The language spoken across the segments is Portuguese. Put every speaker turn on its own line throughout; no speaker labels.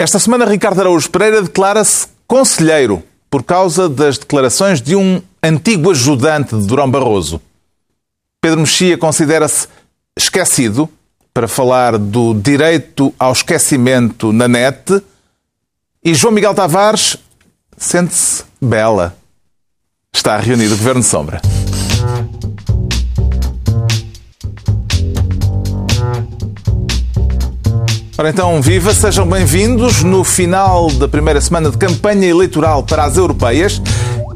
Esta semana, Ricardo Araújo Pereira declara-se conselheiro por causa das declarações de um antigo ajudante de Durão Barroso. Pedro Mexia considera-se esquecido para falar do direito ao esquecimento na net e João Miguel Tavares sente-se bela. Está reunido o Governo Sombra. Ora então, viva, sejam bem-vindos no final da primeira semana de campanha eleitoral para as europeias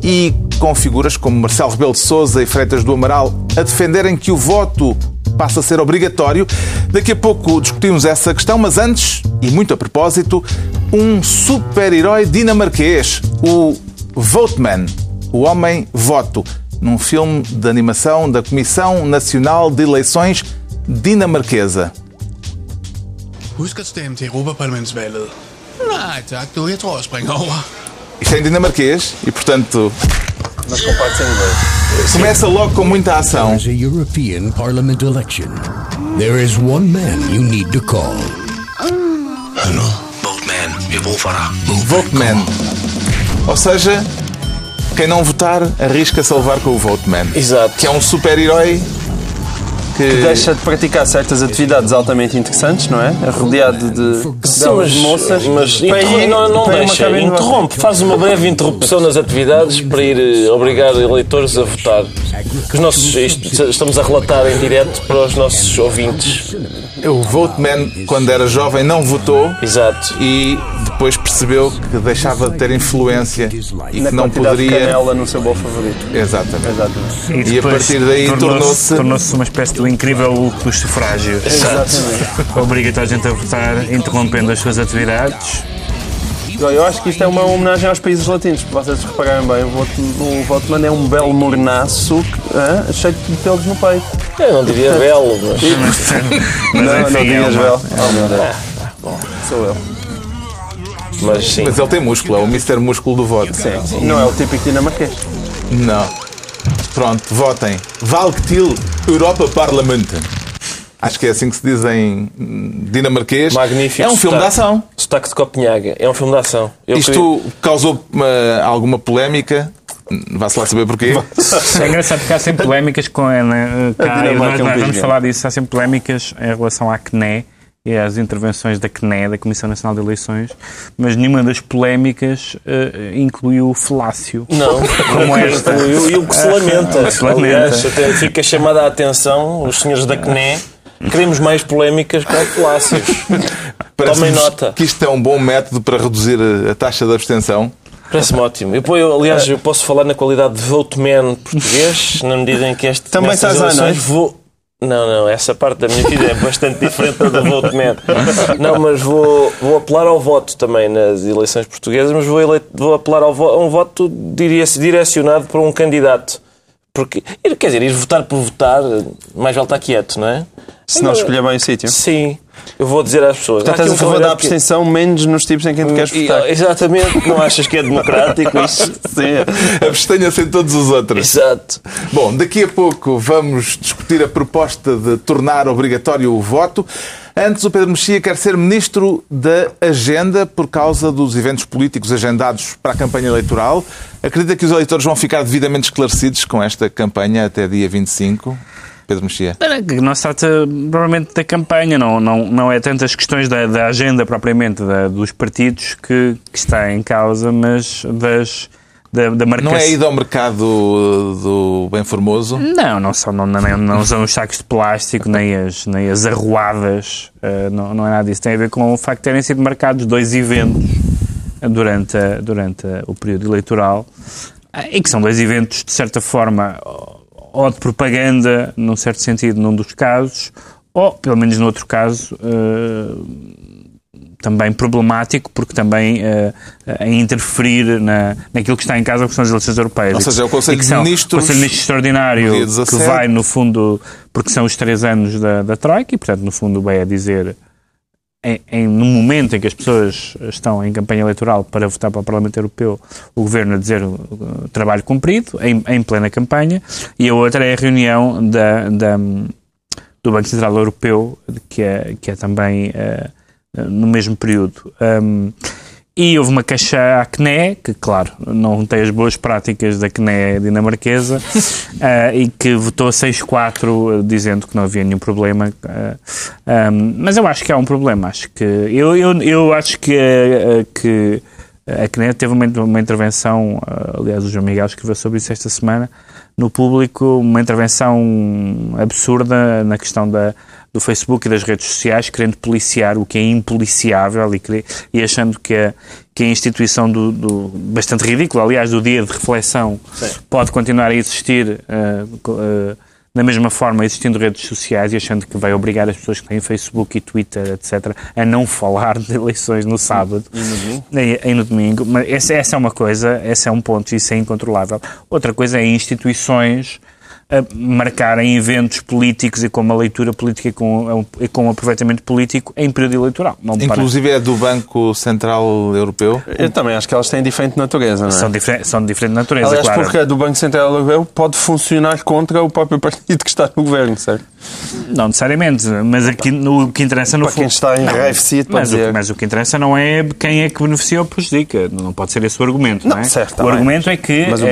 e com figuras como Marcelo Rebelo de Sousa e Freitas do Amaral a defenderem que o voto passa a ser obrigatório. Daqui a pouco discutimos essa questão, mas antes, e muito a propósito, um super-herói dinamarquês, o Voteman, o Homem Voto, num filme de animação da Comissão Nacional de Eleições dinamarquesa.
Husk at stemme til Europaparlamentsvalget. Nej tak, du. Jeg tror, jeg springer over.
Isto é em dinamarquês e, portanto,
Mas em inglês.
começa logo com muita ação.
There's a European Parliament election. There is one man you need to call.
Hør nu, Boatman, brug for dig.
Voteman. Ou seja, quem não votar arrisca-se a levar com o Voteman.
Exato.
Que é um super-herói que.
Deixa de praticar certas atividades altamente interessantes, não é? Rodeado de belas moças.
Mas
para ir-
não, não
para uma
deixa,
de
interrompe, faz uma breve interrupção nas atividades para ir eh, obrigar eleitores a votar. Os nossos, isto, estamos a relatar em direto para os nossos ouvintes.
O Voteman, quando era jovem, não votou
Exato.
e depois percebeu que deixava de ter influência e
na
que não
de
poderia.
canela no seu bolo favorito.
Exatamente.
Exatamente.
E a
depois
partir daí tornou-se-
tornou-se uma espécie do incrível Hulk do sufrágio. Obriga toda a gente a votar, interrompendo as suas atividades.
Eu acho que isto é uma homenagem aos países latinos, porque vocês repararem bem, o, voto, o Voteman é um belo mornaço hã, cheio de pelos no peito.
Eu não diria belo, mas.
Mas
não, não
enfim, é
tinhas
uma-
belo. Oh meu Deus. Sou eu.
Mas sim.
Mas ele tem músculo, é o Mr. Músculo do voto.
Não é o típico dinamarquês.
Não. Pronto, votem. Valktil Europa Parlamenten. Acho que é assim que se diz em dinamarquês.
Magnífico.
É um filme de ação.
Sotaque de Copenhaga. É um filme de ação. Eu
Isto causou eh, alguma polémica. Vá-se lá saber porquê.
É engraçado porque há sempre polémicas com a, né, cá,
Dinamarca
e nós,
é um
nós vamos falar disso, há sempre polémicas em relação à CNE e às intervenções da CNE, da Comissão Nacional de Eleições, mas nenhuma das polémicas eh, incluiu o falácio.
Não,
Como esta.
E, e o que se lamenta.
Se lamenta.
Aliás, até fica chamada a atenção, os senhores da CNE, queremos mais polémicas com falácios. Tomem nota.
que isto é um bom método para reduzir a- a taxa de abstenção.
Parece-me ótimo. Eu, eu, aliás, eu posso falar na qualidade de vote man português, na medida em que este
Também estás
eleições vou. Não, não, essa parte da minha vida é bastante diferente da do vote man. Não, mas vou, vou apelar ao voto também nas eleições portuguesas, mas vou, ele- vou apelar ao vo- a um voto diria direcionado para um candidato. Porque, quer dizer, ir votar por votar, mais vale estar quieto, não é?
Se não escolher bem o sítio.
Sim, eu vou dizer às pessoas.
Portanto, estás a favor da
candidato que-
abstenção menos nos tipos em quem tu queres votar.
Exatamente, não achas que é democrático isso?
Sim.
Abstenha-se em todos os outros.
Exato.
Bom, daqui a pouco vamos discutir a proposta de tornar obrigatório o voto. Antes, o Pedro Mexia quer ser ministro da Agenda por causa dos eventos políticos agendados para a campanha eleitoral. Acredita que os eleitores vão ficar devidamente esclarecidos com esta campanha até dia 25? Pedro Mexia.
Não se trata provavelmente da campanha, não, não, não é tanto as questões da, da agenda propriamente da- dos partidos que, que está em causa, mas das, da, da marcação.
Não é ida ao mercado uh, do Bem Formoso?
Não, não são, não, não, não são os sacos de plástico, nem as, nem as arruadas, eh, não, não é nada disso. Tem a ver com o facto de terem sido marcados dois eventos durante, a- durante a- o período eleitoral eh, e que são dois eventos, de certa forma, ou de propaganda, num certo sentido, num dos casos, ou, pelo menos no outro caso, eh, também problemático, porque também eh, a interferir na, naquilo que está em casa, que são as eleições europeias.
Ou seja, é o Conselho de Ministros,
o Conselho de Ministros Extraordinário, que
17.
vai, no fundo, porque são os três anos da, da Troika, e, portanto, no fundo, vai a dizer, em, no momento em que as pessoas estão em campanha eleitoral para votar para o Parlamento Europeu, o Governo a dizer uh, trabalho cumprido, em, em plena campanha, e a outra é a reunião da, da, do Banco Central Europeu, que é, que é também uh, no mesmo período. Um, e houve uma queixa à CNE, que, claro, não tem as boas práticas da CNE dinamarquesa, uh, e que votou 6-4, dizendo que não havia nenhum problema. Uh, um, mas eu acho que há um problema. Acho que, eu, eu, eu acho que, que a CNE teve uma, uma intervenção, aliás, o João Miguel escreveu sobre isso esta semana, no público, uma intervenção absurda na questão da do Facebook e das redes sociais, querendo policiar o que é impoliciável e, e achando que a, que a instituição do, do, bastante ridícula, aliás, do dia de reflexão, Sim. pode continuar a existir uh, uh, da mesma forma existindo redes sociais e achando que vai obrigar as pessoas que têm Facebook e Twitter, etc., a não falar de eleições no sábado e no domingo. E, e no domingo. Mas essa, essa é uma coisa, esse é um ponto, isso é incontrolável. Outra coisa é instituições marcarem eventos políticos e com uma leitura política e com, e com um aproveitamento político em período eleitoral.
Não Inclusive é do Banco Central Europeu?
Eu também acho que elas têm diferente natureza, não é?
São, difer são de diferente natureza,
Aliás,
claro.
porque a do Banco Central Europeu pode funcionar contra o próprio partido que está no governo, certo?
Não necessariamente, mas aqui no, o que interessa no
Para quem está enraivecido
mas, o, mas o que interessa não é quem é que beneficia ou prejudica. Não pode ser esse o argumento, não, não é?
Certo,
o argumento é que...
Mas
é...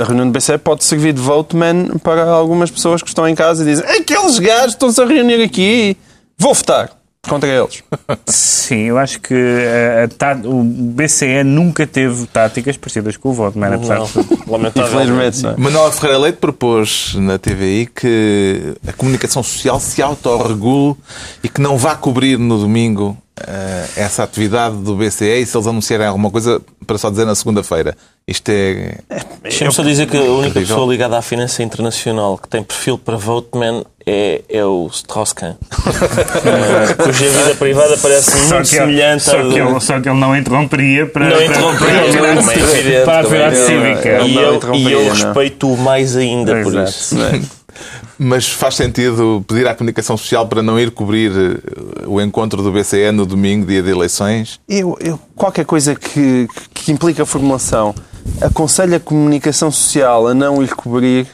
a reunião do BCE pode servir de vote man para algumas pessoas que estão em casa e dizem aqueles gajos estão-se a reunir aqui, vou votar contra eles.
Sim, eu acho que a, a, o BCE nunca teve táticas parecidas com o voto, mas apesar de
Lamentável.
Manuel Ferreira Leite propôs na TVI que a comunicação social se autorregule e que não vá cobrir no domingo essa atividade do BCE e se eles anunciarem alguma coisa para só dizer na segunda-feira. Isto é.
Deixa-me só dizer que a única pessoa ligada à finança internacional que tem perfil para voteman é, é o Strauss-Kahn, uh, cuja vida privada parece só muito semelhante
só que, ele, só que ele não interromperia para,
não interromperia,
para,
para, para, evidente,
para a atividade cívica.
E eu, e eu respeito-o mais ainda por isso.
Mas faz sentido pedir à comunicação social para não ir cobrir eh, o encontro do BCE no domingo, dia de eleições?
Eu, eu qualquer coisa que, que implica formulação aconselho a comunicação social a não ir cobrir.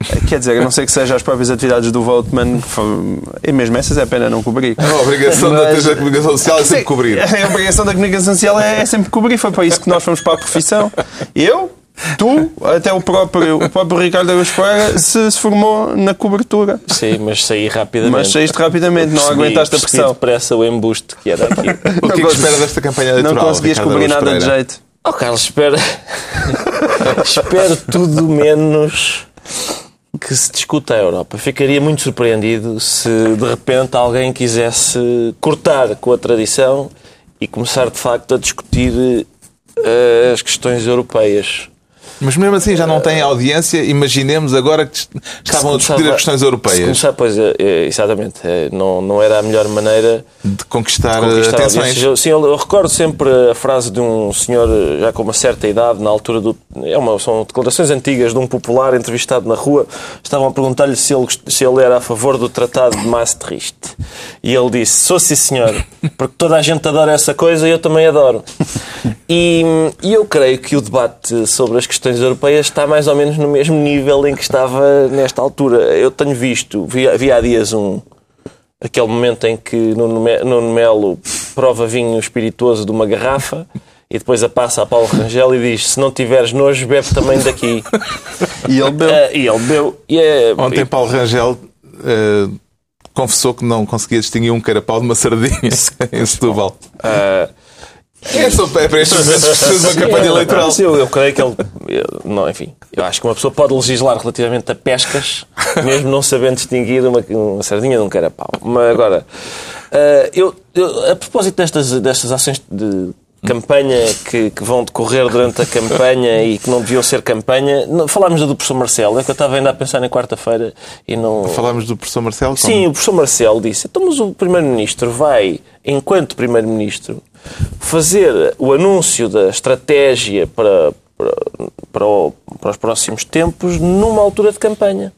Eh, quer dizer, a não ser que seja as próprias atividades do Voteman, e mesmo essas é a pena não cobrir.
A obrigação Mas, da comunicação social é sempre cobrir.
A obrigação da comunicação social é, é sempre cobrir. Foi para isso que nós fomos para a profissão. Eu, Tu, até o próprio, o próprio Ricardo Araújo Pereira se, se, formou na cobertura.
Sim, mas saí rapidamente.
Mas saíste rapidamente, não percebi, aguentaste a pressão.
depressa o embuste que era aqui.
o que é que espera desta campanha eleitoral?
Não conseguias
Ricardo
cobrir nada de jeito.
Oh, Carlos, espera. espero tudo menos que se discuta a Europa. Ficaria muito surpreendido se de repente alguém quisesse cortar com a tradição e começar de facto a discutir uh, as questões europeias.
Mas mesmo assim já não tem audiência. Imaginemos agora que estavam a discutir as questões europeias.
Começar, pois, é, é, exatamente. É, não, não era a melhor maneira
de conquistar, de conquistar atenções.
Eu, sim, eu, eu, recordo sempre a frase de um senhor já com uma certa idade, na altura do. É uma, são declarações antigas de um popular entrevistado na rua. Estavam a perguntar-lhe se ele, se ele era a favor do Tratado de Maastricht. E ele disse: Sou sim, senhor, porque toda a gente adora essa coisa e eu também adoro. E, e eu creio que o debate sobre as questões europeias está mais ou menos no mesmo nível em que estava nesta altura. Eu tenho visto, vi, vi há dias um aquele momento em que Nuno Melo prova vinho espirituoso de uma garrafa e depois a passa a Paulo Rangel e diz se não tiveres nojo, bebe também daqui.
e ele bebeu.
Uh, e ele bebeu. E é,
Ontem e... Paulo Rangel uh, confessou que não conseguia distinguir um carapau de uma sardinha em Setúbal. Uh, é só para estes momentos que se uma campanha eleitoral.
Eu, eu creio que ele. Eu, não, enfim, eu acho que uma pessoa pode legislar relativamente a pescas, mesmo não sabendo distinguir uma, uma sardinha de um carapau. Mas agora, uh, eu, eu, a propósito destas, destas ações de campanha que, que, vão decorrer durante a campanha e que não deviam ser campanha. Falámos do professor Marcelo, é que eu estava ainda a pensar na quarta-feira e não.
Falámos do professor Marcelo?
Como? Sim, o professor Marcelo disse: então, mas o Primeiro-Ministro vai, enquanto Primeiro-Ministro, fazer o anúncio da estratégia para, para, para, o, para os próximos tempos numa altura de campanha.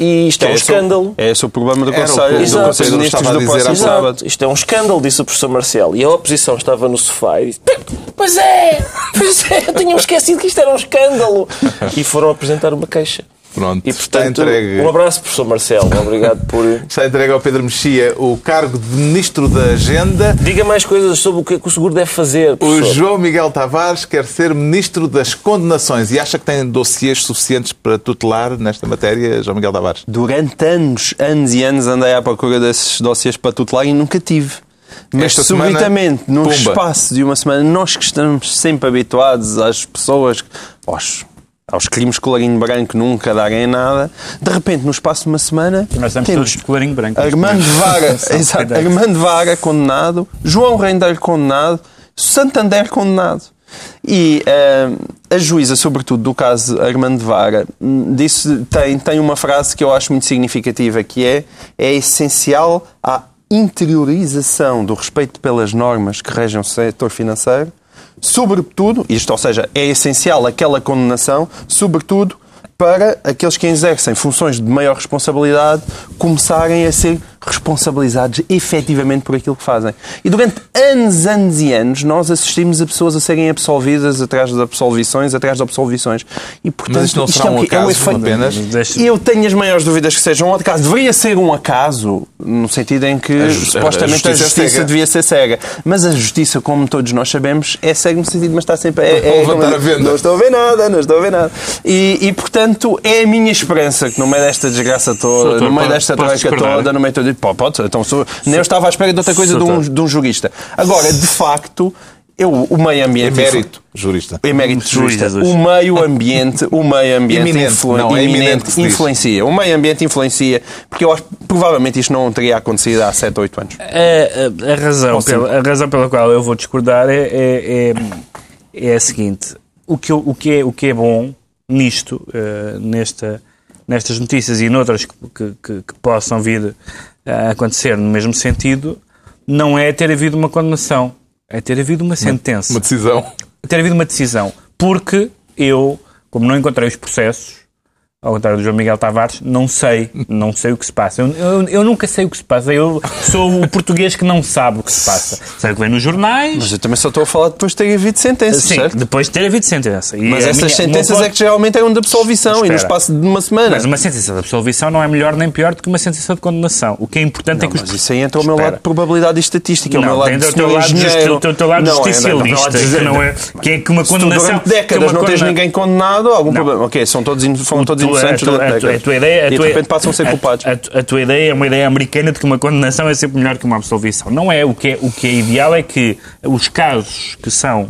E isto é, é um escândalo.
É esse o problema do Conselho, do Conselho de Ministros do próximo sábado.
Isto é um escândalo, disse o professor Marcelo. E a oposição estava no sofá e disse: Pois é, pois é, eu tinha esquecido que isto era um escândalo. E foram apresentar uma queixa.
Pronto,
E,
está
portanto,
entregue.
um abraço, professor Marcelo. Obrigado por...
Está entregue ao Pedro Mexia o cargo de Ministro da Agenda.
Diga mais coisas sobre o que, que o seguro deve fazer,
O
professor.
João Miguel Tavares quer ser Ministro das Condenações e acha que tem dossiês suficientes para tutelar nesta matéria, João Miguel Tavares?
Durante anos, anos e anos andei à procura desses dossiês para tutelar e nunca tive. Mas
Esta semana,
subitamente, no
pumba.
espaço de uma semana, nós que estamos sempre habituados às pessoas, aos, aos crimes colarinho branco nunca darem nada, de repente, no espaço de uma semana,
Nós estamos
temos
todos de colarinho branco.
Armando Vara, exato. Armando Vara condenado, João Rendeiro condenado, Santander condenado. E eh, a juíza, sobretudo do caso Armando Vara, disse, tem, tem uma frase que eu acho muito significativa, que é é essencial a interiorização do respeito pelas normas que regem o setor financeiro, sobretudo, isto, ou seja, é essencial aquela condenação, sobretudo para aqueles que exercem funções de maior responsabilidade começarem a ser responsabilizados efetivamente por aquilo que fazem. E durante anos, anos e anos, nós assistimos a pessoas a serem absolvidas atrás de absolvições, atrás de absolvições. E, portanto,
Mas isto não será
é
um
quê? É um
acaso
efeito-
apenas?
Eu tenho as maiores dúvidas que seja um acaso. Deveria ser um acaso, no sentido em que
A
supostamente
a
a
justiça
justiça,
é cega.
devia ser cega. Mas a justiça, como todos nós sabemos, é cega no sentido, mas está sempre. É, é,
a venda.
Não estou a ver nada, não estou a ver nada. E, e, portanto, é a minha esperança que no meio desta desgraça toda,
Soutor,
no meio desta
discordar?
toda, no meio todo. Pô, pode, então sou, nem eu estava à espera de outra coisa de um, de um jurista. Agora, de facto, eu, o meio ambiente.
Emérito, jurista.
Emérito
Juiz,
jurista. O meio ambiente, o meio ambiente
Iminente,
influen-
não, é iminente
influencia. O meio ambiente influencia, porque eu acho que provavelmente isto não teria acontecido há 7 ou 8 anos.
A, a- a razão pela, a razão pela qual eu vou discordar é, é, é, é a seguinte: o que, eu- o, que é, o que é bom nisto, eh, nesta, nestas notícias e noutras que, que, que- que possam vir a acontecer no mesmo sentido, não é ter havido uma condenação, é ter havido uma sentença
Uma decisão.
ter havido uma decisão. Porque eu, como não encontrei os processos, ao contrário do João Miguel Tavares, não sei, não sei o que se passa. Eu, eu- eu nunca sei o que se passa. Eu sou o português que não sabe o que se passa. Sei o que vem nos jornais.
Mas eu também só estou a falar depois de ter havido sentenças,
Sim,
certo?
depois de ter havido sentença. E
Mas essas
minha-
sentenças é que geralmente eram de absolvição e no
Espera.
espaço de uma semana.
Mas uma sentença de absolvição não é melhor nem pior do que uma sentença de condenação. O que é importante é que os...
Mas isso aí entra o meu
Espera.
lado de probabilidade e estatística, é o meu
Não,
lado de
teu lado,
engenheiro.
do teu lado
Não, é,
justicialista,
não,
que, não é, que é que uma
Se tu
condenação...
durante
uma
décadas não tens ninguém condenado, algum
Não.
problema. Ok, são todos, foram todos
tua-
durante
a tua-
décadas.
a tua ideia- a
e de
tua-
repente passam a ser culpados.
A, a- tua ideia é uma ideia americana de que uma condenação é sempre melhor que uma absolvição. Não é. O que é, o que é ideal é que os casos que são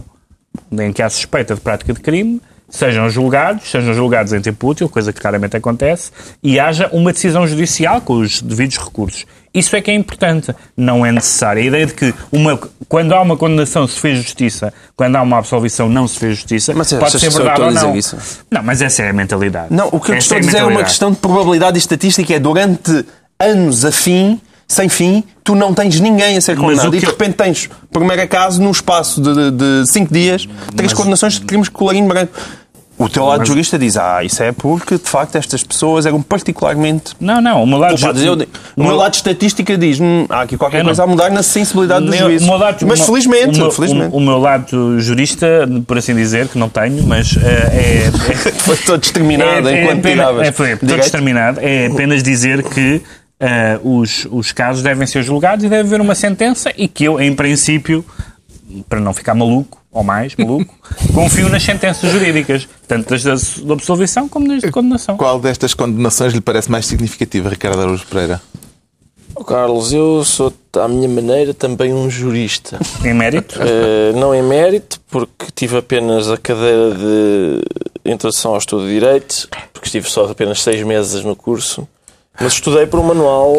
em que há suspeita de prática de crime sejam julgados, sejam julgados em tempo útil, coisa que claramente acontece, e haja uma decisão judicial com os devidos recursos. Isso é que é importante. Não é necessário. A ideia de que uma, quando há uma condenação se fez justiça, quando há uma absolvição não se fez justiça,
Mas
pode
achas
ser verdade ou não.
isso?
Não, mas essa é a mentalidade.
Não, o que eu
Essa
estou a
a
dizer é uma questão de probabilidade e estatística. É durante anos a fim, sem fim, tu não tens ninguém a ser
Mas
condenado. E de repente tens, por mero acaso, num espaço de, de, de cinco dias, três condenações de crimes de colarinho branco. O teu lado jurista diz, ah, isso é porque, de facto, estas pessoas eram particularmente
Não, não. O meu lado...
culpadas. Eu- O meu lado de estatística diz, hum, há aqui qualquer
Eu
coisa
não-
a mudar na sensibilidade do juízo.
meu lado-
Mas felizmente,
o meu,
felizmente.
O, o meu lado jurista, por assim dizer, que não tenho, mas eh, é, é,
Foi todo exterminado
é,
enquanto
apenas-
tiravas
é, foi todo exterminado. É apenas dizer que eh, os, os casos devem ser julgados e deve haver uma sentença e que eu, em princípio, para não ficar maluco, ou mais maluco, confio nas sentenças jurídicas, tanto das da absolvição como das de condenação.
Qual destas condenações lhe parece mais significativa, Ricardo Araújo Pereira?
Oh, Carlos, eu sou, à minha maneira, também um jurista.
Em mérito?
Eh, não em mérito, porque tive apenas a cadeira de introdução ao estudo de Direito, porque estive só apenas seis meses no curso, mas estudei por um manual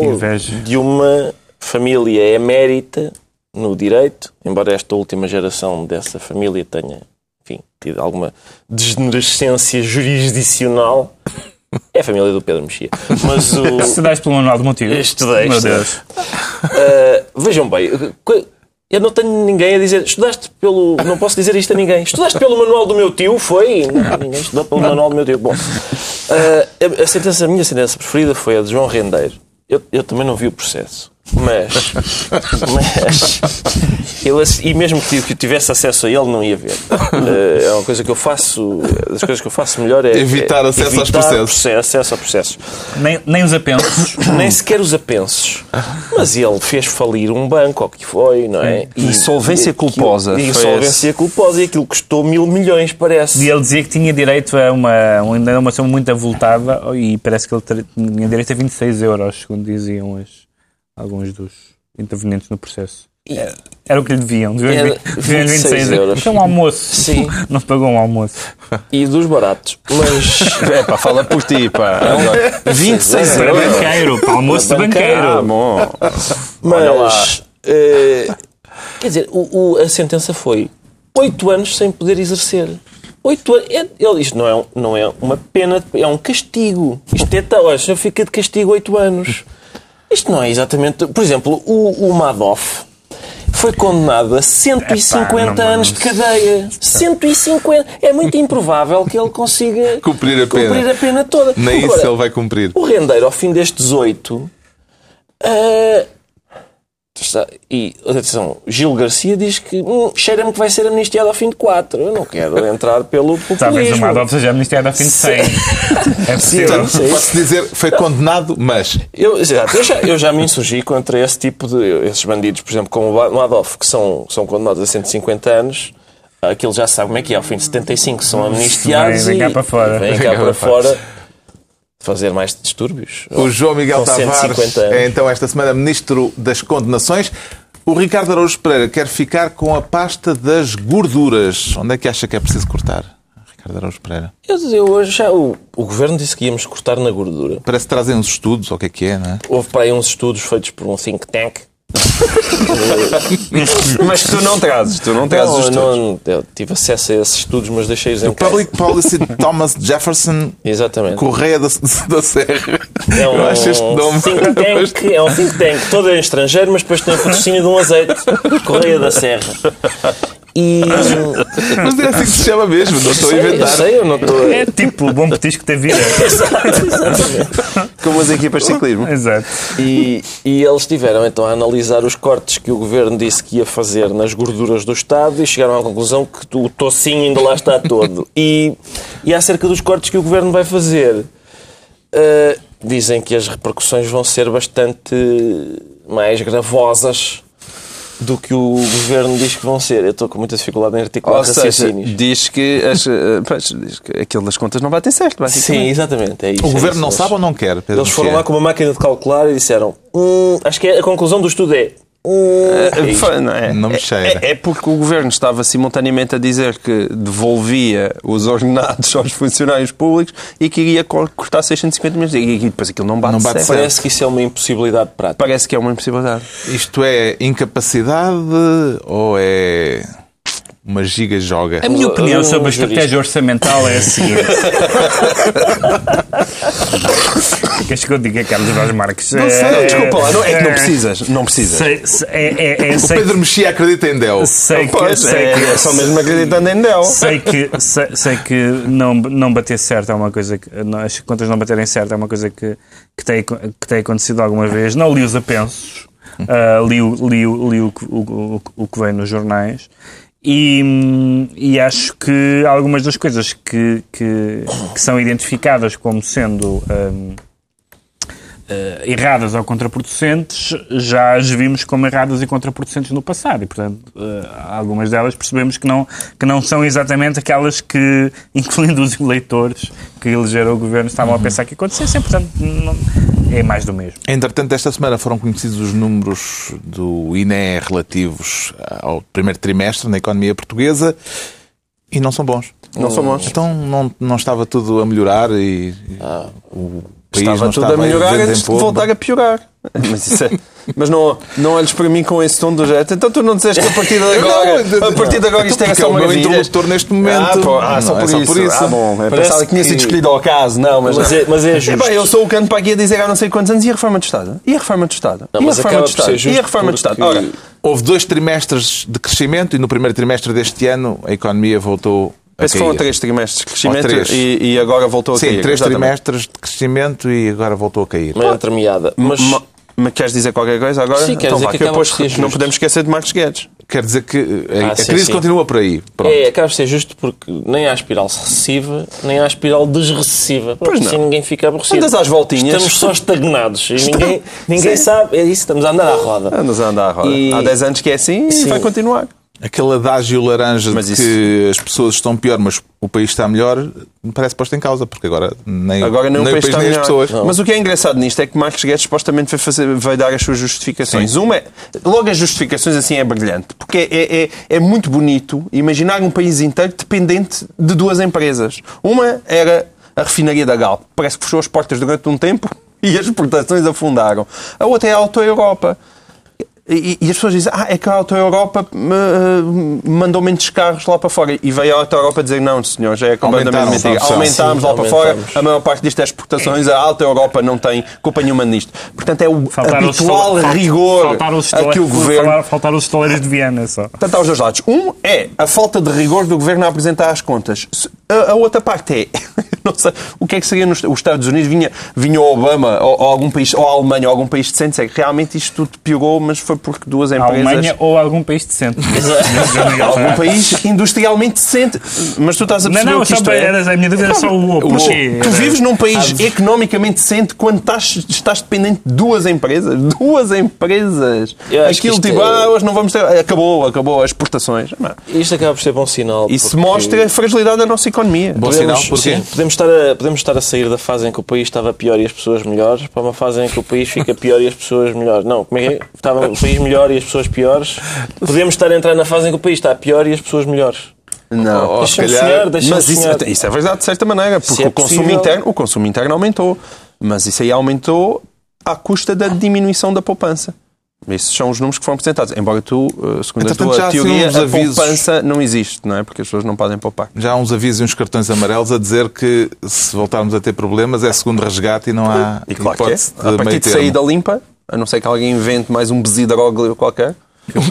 de uma família emérita no Direito, embora esta última geração dessa família tenha, enfim, tido alguma degenerescência jurisdicional. É a família do Pedro Mexia. Mas o...
Estudaste pelo Manual de Motivo?
Estudei,
Meu. Deus.
Uh, vejam bem, eu não tenho ninguém a dizer. Estudaste pelo. Não posso dizer isto a ninguém. Estudaste pelo manual do meu tio? Foi? Ninguém estudou pelo manual do meu tio. Bom, uh, a, a sentença, a minha sentença preferida foi a de João Rendeiro. Eu, eu também não vi o processo. Mas, mas eu, ass- e mesmo que tivesse acesso a ele, não ia ver. Eh, É uma coisa que eu faço, das coisas que eu faço melhor é
Evitar
é
acesso aos
evitar
processos.
proce- acesso a processos.
Nem, nem os apensos.
Nem sequer os apensos. Mas ele fez falir um banco, ou o que foi, não é?
Insolvência
e aquilo-
culposa,
e
foi
Insolvência culposa. E aquilo custou mil milhões, parece.
E ele dizia que tinha direito a uma, uma, uma soma muito avultada e parece que ele tinha direito a 26 euros, segundo diziam as- alguns dos intervenientes no processo. Era, era o que lhe deviam. Deviam
Era
26,
26 euros.
Isto é um almoço.
Sim.
Não pagou um almoço.
E dos baratos. Mas.
É pá, fala por ti, pá. 26
Para
euros.
banqueiro, para almoço de banqueiro.
Ah, bom. Olha lá.
Mas. eh, quer dizer, o- o- a sentença foi 8 anos sem poder exercer. 8 anos. É, ele, isto não é, não é uma pena, é um castigo. Isto é. tal, Olha, o senhor fica de castigo 8 anos. Isto não é exatamente. Por exemplo, o, o Madoff foi condenado a 150
Epá,
anos de cadeia. 150. É muito improvável que ele consiga
Cumprir a pena.
cumprir a pena toda.
Nem isso
Agora,
ele vai cumprir.
o rendeiro, ao fim destes oito. está- e atenção, Gil Garcia diz que hum, cheira-me que vai ser amnistiado ao fim de quatro. Eu não quero entrar pelo
Talvez o
populismo.
Madoff seja amnistiado ao fim de 100. É possível.
Sim.
Posso dizer, foi condenado, mas
Eu, exato, eu, já, eu já me insurgi contra esse tipo de. esses bandidos, por exemplo, como o Madoff, que são, são condenados a 150 anos. Aquilo já sabe como é que é. Ao fim de 75 são amnistiados
Vem- vem cá
e
para fora.
Vem
cá
cá
para
para
fora fazer mais distúrbios.
o João Miguel Tavares
150 anos.
é então esta semana Ministro das Condenações. O Ricardo Araújo Pereira quer ficar com a pasta das gorduras. Onde é que acha que é preciso cortar? Ricardo Araújo Pereira.
Eu, eu hoje já, o, o governo disse que íamos cortar na gordura.
Parece que trazem uns estudos, ou o que é que é, não é?
Houve para aí uns estudos feitos por um think tank.
Mas tu não trazes, tu não trazes os
Não,
estudos.
não, eu tive acesso a esses estudos, mas deixei-os em
O
casa.
Public Policy de Thomas Jefferson
Exatamente.
Correia da, da Serra.
É um
Eu acho este nome.
think tank, é um think tank todo em estrangeiro, mas depois tem o patrocínio de um azeite. Correia da Serra. E.
Mas é assim que se chama mesmo, não estou a
eu
inventar.
sei, eu não estou.
É tipo o bom petisco da vida.
Exatamente.
Como as equipas de ciclismo.
Exato.
E, e eles estiveram então a analisar os cortes que o governo disse que ia fazer nas gorduras do Estado e chegaram à conclusão que o tocinho ainda lá está todo. E, e acerca dos cortes que o governo vai fazer, eh, dizem que as repercussões vão ser bastante mais gravosas do que o governo diz que vão ser. Eu estou com muita dificuldade em articular
Ou seja, diz que, as, eh, pois, diz que aquilo das contas não batem certo,
Sim, exatamente. É isso,
O
é
governo
isso.
não
Eles-
sabe ou não quer? Pedro
Eles foram lá com uma máquina de calcular e disseram: "Hum, acho que é- a conclusão do estudo é. É isto."
Foi, não é?
Não me cheira.
É, é porque o governo estava simultaneamente a dizer que devolvia os ordenados aos funcionários públicos e que iria co- cortar 650 milhões. E e depois aquilo não bate,
Não bate
certo.
certo.
Parece que isso é uma impossibilidade prática.
Parece que é uma impossibilidade.
Isto é incapacidade ou é uma giga-joga?
A minha opinião sobre a estratégia orçamental é a seguinte. Queres que eu diga, Carlos Vaz Marques?
Não sei,
É,
desculpa lá, não, é que não
é,
precisas. Não precisas.
Sei, sei- é, é, é,
O
sei,
Pedro Mexia acredita em Deus.
sei que,
Pois,
sei
é,
que,
é só mesmo acreditando em Deus.
sei que, sei, sei que não, não bater certo é uma coisa que. não- As contas não baterem certo é uma coisa que, que, tem, que tem acontecido alguma vez. Não li os apensos, ah, li, li, o- li o, que- o, o, o que vem nos jornais. E, e acho que algumas das coisas que, que, que são identificadas como sendo hum, eh, erradas ou contraproducentes, já as vimos como erradas e contraproducentes no passado. E, portanto, eh, algumas delas percebemos que não, que não são exatamente aquelas que, incluindo os eleitores que elegeram o governo, estavam a pensar que acontecessem. Portanto, não- é mais do mesmo.
Entretanto, esta semana foram conhecidos os números do INE relativos ao primeiro trimestre na economia portuguesa e não são bons.
Não são bons.
Então não, não estava tudo a melhorar e o país
Estava
não
tudo
estava
a melhorar antes de voltar a piorar. Mas, isso é- mas não, não olhes para mim com esse tom do jeito. Então tu não disseste que a partir de agora,
Não,
a partir de agora isto era
porque
só
é o meu
maravilhas?
interlocutor neste momento.
Ah, pô, ah, só,
Não, é
por
só
isso.
por isso.
Ah, bom.
Parece
pensava que tinha sido escolhido ao caso. Não, mas,
Mas é- mas é justo.
Epá, eu sou o canto para aqui a dizer há não sei quantos anos. E a reforma do Estado? E a reforma do Estado?
Não,
e a reforma
ser
Estado? E a reforma do Estado? Ora,
Houve dois trimestres de crescimento e no primeiro trimestre deste ano a economia voltou
Esse
cair.
foram três trimestres de crescimento
três.
E, e agora voltou a
Sim,
cair.
três
Exatamente.
trimestres de crescimento e agora voltou a cair.
Meio entremeada. Mas
Ma- Mas queres dizer qualquer coisa agora?
Sim, quero
então,
dizer
vá,
que
que
acaba
depois
por ser
não
justo.
podemos esquecer de Marcos Guedes.
Quer dizer que a,
Ah,
a
sim,
crise
sim.
continua por aí. Pronto.
É, acaba por ser justo porque nem há espiral recessiva, nem há espiral desrecessiva.
Pois
assim
não.
ninguém fica aborrecido.
Andas às voltinhas.
Estamos só estagnados. E ninguém, ninguém sabe. É isso, estamos a andar à roda.
Andas a andar à roda.
E-
Há 10 anos que é assim e
Sim.
vai continuar.
Aquele adágio laranja
Mas
de
isso-
que as pessoas estão pior, mas o país está melhor, me parece posto em causa, porque agora nem,
Agora nem, o país está
nem as
melhor.
pessoas.
Mas o que é engraçado nisto é que Marcos Guedes supostamente vai, fazer, vai dar as suas justificações. Uma é, logo as justificações assim é brilhante, porque é, é, é muito bonito imaginar um país inteiro dependente de duas empresas. Uma era a refinaria da Galp, parece que fechou as portas durante um tempo e as exportações afundaram. A outra é a Auto Europa. E, e as pessoas dizem, ah, é que a Auto Europa me, eh, mandou menos carros lá para fora. E veio a Auto Europa dizer, não, senhor, já é completamente mentira. Aumentámos lá para fora, a maior parte disto é exportações, a Alta Europa não tem culpa nenhuma nisto. Portanto, é o
Faltaram os
habitual
fal-
rigor
faltaram os
a que o governo...
falar- Faltaram os estaleiros de Viena só.
Portanto, há os dois lados. Um é a falta de rigor do governo a apresentar as contas. A, a outra parte é, não sei, o que é que seria nos os Estados Unidos? Vinha, vinha o Obama ou, ou algum país, ou a Alemanha, ou algum país decente, é que realmente isto tudo piorou, mas foi porque duas
A
empresas.
Alemanha ou algum país decente.
Algum país industrialmente decente. Mas tu estás a
Não,
perceber
não,
o que isto é.
era- a minha dúvida era só o porquê.
Tu vives num país economicamente decente quando estás, estás dependente de duas empresas. Duas empresas. Aquilo tipo,
é-
ah, hoje não vamos ter. Acabou, acabou as exportações. Não.
Isto acaba por ser bom sinal.
Isso
porque
mostra a fragilidade da nossa economia.
Bom
podemos,
sinal, porquê?
sim, podemos, estar a, podemos estar a sair da fase em que o país estava pior e as pessoas melhores para uma fase em que o país fica pior e as pessoas melhores. Não, como é que é? Estava o país melhor e as pessoas piores. Podemos estar a entrar na fase em que o país está pior e as pessoas melhores.
Não.
Ou se
Deixa-me
calhar-
sonhar, deixa-me
Mas isso, isso é verdade de certa maneira, porque
é
o, consumo
possível.
interno, o consumo interno aumentou. Mas isso aí aumentou à custa da diminuição da poupança. Esses são os números que foram apresentados. Embora tu, eh, segundo a
Entretanto,
tua
há, assim,
teoria, a
avisos.
poupança não existe, não é? Porque as pessoas não podem poupar.
Já há uns avisos e uns cartões amarelos a dizer que se voltarmos a ter problemas é segundo resgate e não há
E claro que é.
hipótese
A
de
partir
meio
de
termo.
saída limpa, a não ser que alguém invente mais um besidróglio qualquer.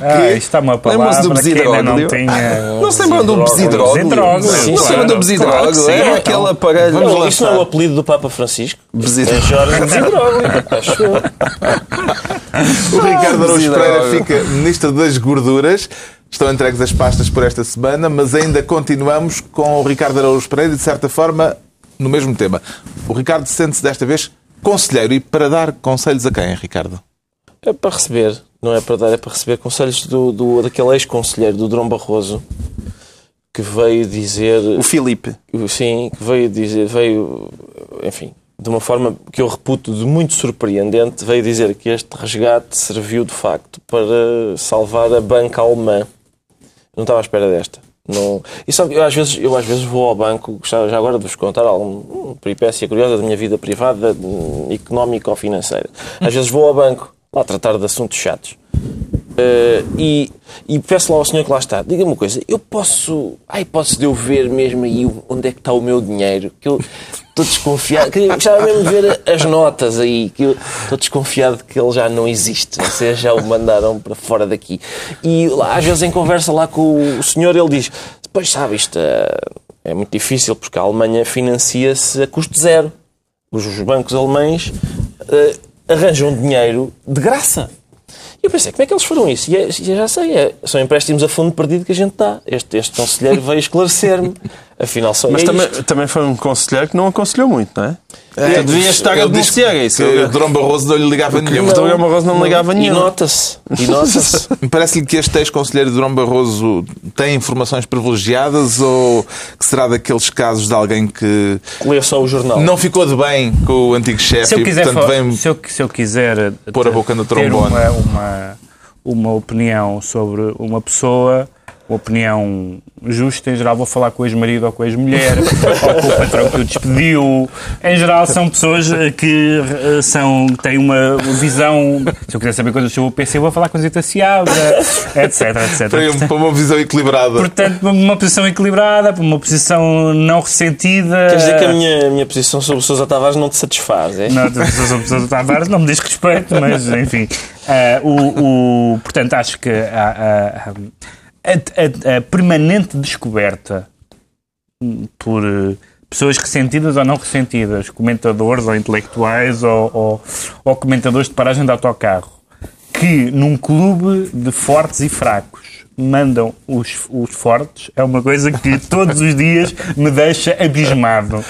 Ah, isto está uma
do
palavra que ainda não
besidróglio?
tinha...
Não se lembram do besidróglio?
Besidróglio,
Não se lembram do besidróglio? Era aquele aparelho... Vamos
isto não é o apelido do Papa Francisco.
Besidróglio.
É Jorge Besidróglio. Acho eu.
O Ricardo Araújo
Besidróglio.
Pereira fica ministro das gorduras. Estão entregues as pastas por esta semana, mas ainda continuamos com o Ricardo Araújo Pereira e, de certa forma, no mesmo tema. O Ricardo sente-se desta vez conselheiro e para dar conselhos a quem, Ricardo?
É para receber, não é para dar, é para receber conselhos do, do, daquele ex-conselheiro, do Drão Barroso, que veio dizer.
O Filipe.
Sim, que veio dizer, veio, enfim, de uma forma que eu reputo de muito surpreendente, veio dizer que este resgate serviu de facto para salvar a banca alemã. Não estava à espera desta. Não... E sabe, eu às, vezes, eu às vezes vou ao banco, gostava já agora de vos contar alguma peripécia curiosa da minha vida privada, hum, económica ou financeira. Às vezes vou ao banco, lá tratar de assuntos chatos. Eh, e, e peço lá ao senhor que lá está, diga-me uma coisa, eu posso, ai, posso de eu ver mesmo aí onde é que está o meu dinheiro? Que eu estou desconfiado, que gostava mesmo de ver as notas aí, que eu estou desconfiado que ele já não existe, vocês já o mandaram para fora daqui. E lá, às vezes em conversa lá com o senhor, ele diz, pois sabe, isto é, é muito difícil porque a Alemanha financia-se a custo zero. Os bancos alemães eh, arranjam dinheiro de graça. Eu pensei, como é que eles foram isso? E é- e eu já sei, é- são empréstimos a fundo perdido que a gente dá. Este, este conselheiro veio esclarecer-me. Afinal, só
Mas
é
também,
isto.
também foi um conselheiro que não aconselhou muito, não é? tu devias estar a denunciar isso.
O Drão Barroso não lhe ligava nenhum.
o Dr. Barroso não ligava
E
nenhum.
nota-se. E nota-se.
Me Parece-lhe que este ex-conselheiro de Durão Barroso tem informações privilegiadas ou que será daqueles casos de alguém que
Lê só o jornal.
não ficou de bem com o antigo chefe
Se eu
e,
quiser,
portanto,
fa-
vem...
se eu, se eu quiser
pôr a boca no
ter
trombone.
uma, uma, uma opinião sobre uma pessoa, opinião justa, em geral vou falar com o ex-marido ou com a ex-mulher, ou com o patrão que o despediu. Em geral são pessoas eh, que eh, são, têm uma visão... Se eu quiser saber coisas sobre o PC, vou falar com a Zita Seabra, etc, etc.
Para, um- uma visão equilibrada.
Portanto, uma posição equilibrada, uma posição não ressentida.
Quer dizer que a minha, a minha posição sobre o Sousa Tavares não te satisfaz, é?
Não, a pessoa pessoa do Tavares não me diz respeito, mas enfim. Ah, o, o- portanto, acho que a, a- a- a- a permanente descoberta por, eh, pessoas ressentidas ou não ressentidas, comentadores ou intelectuais ou, ou, ou comentadores de paragem de autocarro, que num clube de fortes e fracos mandam os, os fortes, é uma coisa que todos os dias me deixa abismado.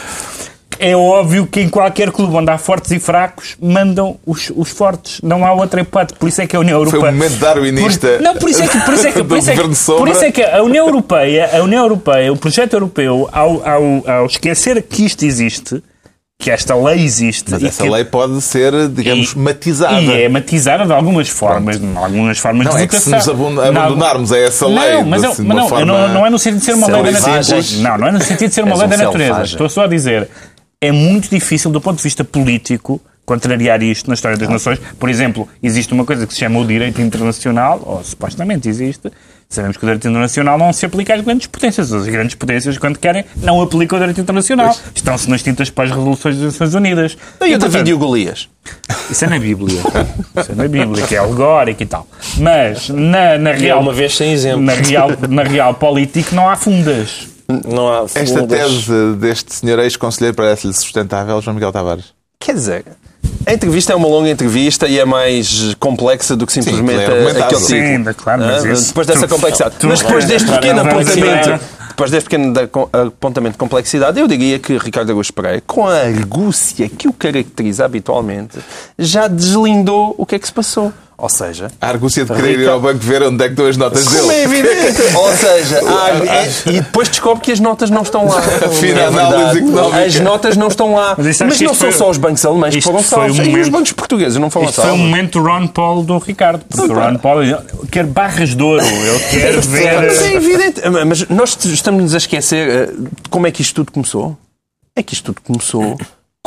É óbvio que em qualquer clube onde há fortes e fracos, mandam os, os fortes. Não há outra hipótese. Por isso é que a União
Foi
Europeia.
o momento darwinista
Por, não, por isso é que, por isso é que, por isso é que, por isso é que a União Europeia, a União Europeia, o projeto europeu, ao, ao, ao esquecer que isto existe, que esta lei existe.
Mas essa
que-
lei pode ser, digamos,
e-
matizada.
E é matizada de algumas formas, de algumas formas
Não,
de
é que se
votação.
nos abandonarmos a essa lei
Não,
de
mas
uma
não,
forma
não, não é no sentido de ser uma lei da natureza. Não, não é no sentido de ser uma
És
lei
um
da natureza.
selvagem.
Estou só a dizer, é muito difícil do ponto de vista político contrariar isto na história das nações. Por exemplo, existe uma coisa que se chama o direito internacional, ou supostamente existe. Sabemos que o direito internacional não se aplica às grandes potências. As grandes potências, quando querem, não aplicam o direito internacional. Estão-se nas tintas para as resoluções das Nações Unidas.
E o David e o Golias?
isso é na Bíblia. Isso é na Bíblia, que é alegórico e tal. Mas na, na
E é
real.
uma vez sem exemplo.
Na real, na real política não há fundas.
Não há
Esta tese deste senhor ex-conselheiro parece-lhe sustentável, João Miguel Tavares?
Quer dizer, a entrevista é uma longa entrevista e é mais complexa do que simplesmente
é argumentável.
aquele
Sim,
título.
claro, mas
Ah,
isso-
depois dessa
tu-
complexidade.
tu-
mas depois deste pequeno apontamento, depois deste pequeno apontamento de complexidade, eu diria que Ricardo Augusto Pereira, com a argúcia que o caracteriza habitualmente, já deslindou o que é que se passou. Ou seja,
A argúcia de querer ir ao banco ver onde é que estão as notas
como
dele.
é evidente. Ou seja, há- é- e depois descobre que as notas não estão lá.
Fina
É
análise económica.
As notas não estão lá.
Mas
Mas, não são
foi-
só os bancos alemães que foram
foi um
salvos. E os
momento-
bancos portugueses não foram
Isto foi um
salvos.
momento Ron Paul do Ricardo. Porque o Ron Paul quer barras de ouro. Ele quer
Mas é
ver.
evidente. Mas nós estamos-nos a esquecer eh, de como é que isto tudo começou. É que isto tudo começou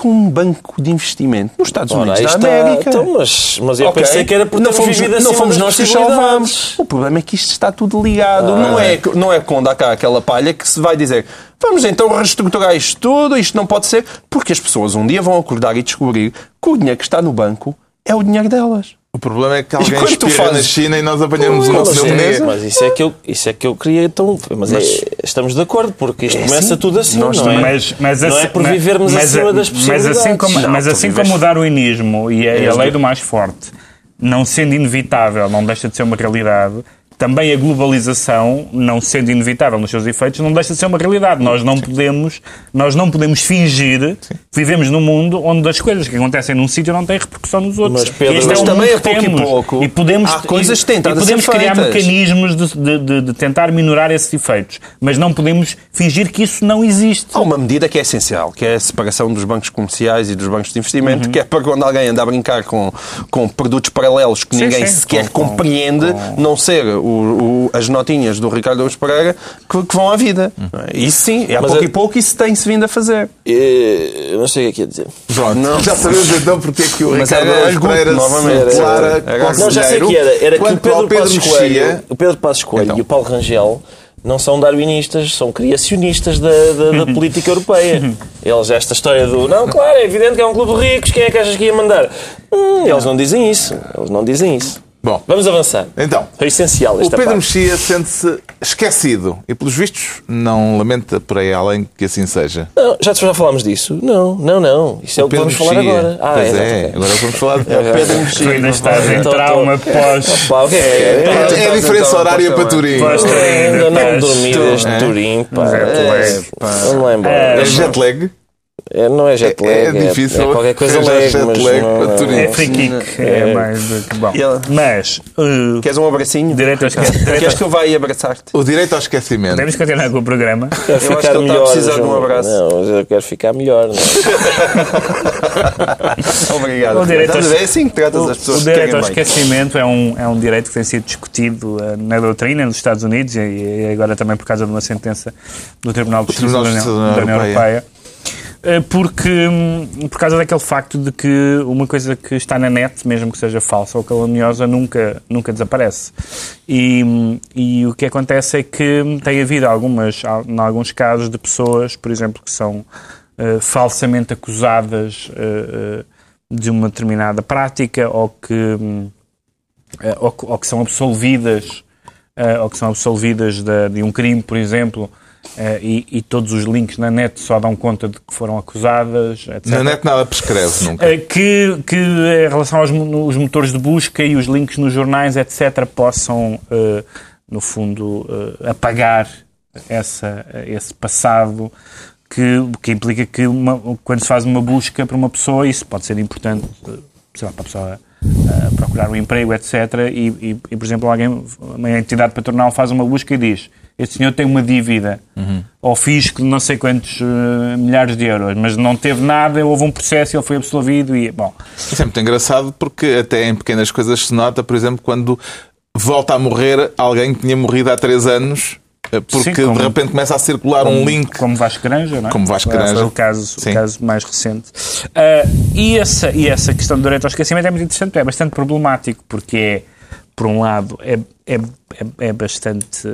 com um banco de investimento nos Estados
Ora,
Unidos da
está.
América.
Então, mas, mas eu
Ok.
pensei que era por
não fomos, não fomos nós que os
possibilidades.
salvámos. O problema é que isto está tudo ligado. não, é, que- não é quando há cá aquela palha que se vai dizer vamos então reestruturar isto tudo, isto não pode ser, porque as pessoas um dia vão acordar e descobrir que o dinheiro que está no banco é o dinheiro delas.
O problema é que alguém
quando tu
espirra na China e nós apanhamos o
Mas,
nosso
é,
pneumonia.
mas isso, é que eu, isso é que eu queria então. Mas, é- estamos de acordo, porque isto começa tudo assim,
Nós
não é?
Mas, mas
não é
assim-
por
mas-
vivermos
mas-
acima das
mas
possibilidades.
assim como,
Não,
mas assim
vives-
como o darwinismo e a, e a lei
do-
do mais forte não sendo inevitável, não deixa de ser uma realidade, também a globalização, não sendo inevitável nos seus efeitos, não deixa de ser uma realidade. Nós não podemos, nós não podemos fingir que vivemos num mundo onde as coisas que acontecem num sítio não têm repercussão nos outros.
Mas, Pedro,
Este
mas
o
também
que
pouco e
temos.
pouco
e podemos,
há coisas
e-
tentadas
e podemos criar
feitas.
mecanismos de, de- de- de tentar minorar esses efeitos, mas não podemos fingir que isso não existe.
Há uma medida que é essencial, que é a separação dos bancos comerciais e dos bancos de investimento,
Uhum.
que é para quando alguém anda a brincar com, com produtos paralelos que
Sim,
ninguém
sim,
sequer
com- com-
compreende, não ser o- o- as notinhas do Ricardo Augusto Pereira que, que vão à vida.
Uhum.
não é? Isso sim, é a pouco
é-
e pouco isso tem-se vindo a fazer.
Eu não sei o que é que ia dizer.
Pronto, já sabemos então porque é que o
Mas
Ricardo
arguto,
Pereira
novamente.
se declara
Não, já sei o que era. Era que o
quanto
Pedro,
Pedro
Passos Coelho, o Pedro Passos Coelho
Então.
e o Paulo Rangel não são darwinistas, são criacionistas da, da, da política europeia. Eles, esta história do não, claro, é evidente que é um clube de ricos, quem é que achas que ia mandar? Hum, eles não dizem isso. Eles não dizem isso.
Bom,
Vamos avançar.
então,
É essencial
o
esta
Pedro
parte.
Mexia sente-se esquecido e, pelos vistos, não lamenta por aí além que assim seja.
Não, já, já falámos disso? Não, não, não. Isso é o, que vamos falar
Mexia.
agora. Ah,
pois
é,
é, agora vamos falar de
Pedro
Tu ainda estás em
Então,
trauma
tô-
pós.
Pá, o que é?
É, é a diferença
Então,
horária
então,
para Turim.
Pois.
É, Ainda não dormi desde Turim, pá. É. Não lembro.
É,
É jet lag.
É, não é jet lag,
É
é,
difícil
é qualquer coisa lag,
jet
mas
lag
não-
para Turim.
É free kick. É mais do que bom. Mas, uh,
Queres um abracinho?
direito aos direito
Queres que eu vá aí abraçar-te?
O direito ao esquecimento.
Podemos continuar com o programa.
Quero
Eu acho que
ficar
ele está a precisar de um abraço.
Não, mas eu quero ficar melhor. Não.
Obrigado.
O direito
Estás a
aos-
ver? É assim que tratas as
O
pessoas que
direito ao esquecimento é um, é um direito que tem sido discutido eh, na doutrina nos Estados Unidos e, e agora também por causa de uma sentença do Tribunal de Justiça da
Tribunal de
União,
Justiça
da União Europeia. Eh, Porque, hum, por causa daquele facto de que uma coisa que está na net, mesmo que seja falsa ou caluniosa, nunca, nunca desaparece. E, hum, e o que acontece é que hum, tem havido algumas, al- em alguns casos de pessoas, por exemplo, que são eh, falsamente acusadas eh, de uma determinada prática ou que, ou, ou que são absolvidas ou que são absolvidas de, de um crime, por exemplo, eh, e, e todos os links na net só dão conta de que foram acusadas, etc.
Na net nada prescreve nunca.
Eh, que, que em relação aos os motores de busca e os links nos jornais, etc., possam, eh, no fundo, eh, apagar essa, esse passado que, que implica que uma- quando se faz uma busca para uma pessoa, isso pode ser importante, eh, sei lá, para a pessoa procurar um emprego, etc. E, e- e, por exemplo, alguém, uma entidade patronal faz uma busca e diz este senhor tem uma dívida ao fisco de não sei quantos eh, milhares de euros, mas não teve nada, houve um processo, ele foi absolvido e, bom,
Isso é muito engraçado porque até em pequenas coisas se nota, por exemplo, quando volta a morrer alguém que tinha morrido há três anos, eh, porque
Sim, como-
de repente começa a circular um link.
como Vasco Granja, não é?
Como Vasco
Foi
Granja.
o caso, o caso mais recente. Ah, e, essa, e essa questão do direito ao esquecimento é muito interessante, é bastante problemático, porque é, por um lado, é, é, é, é bastante.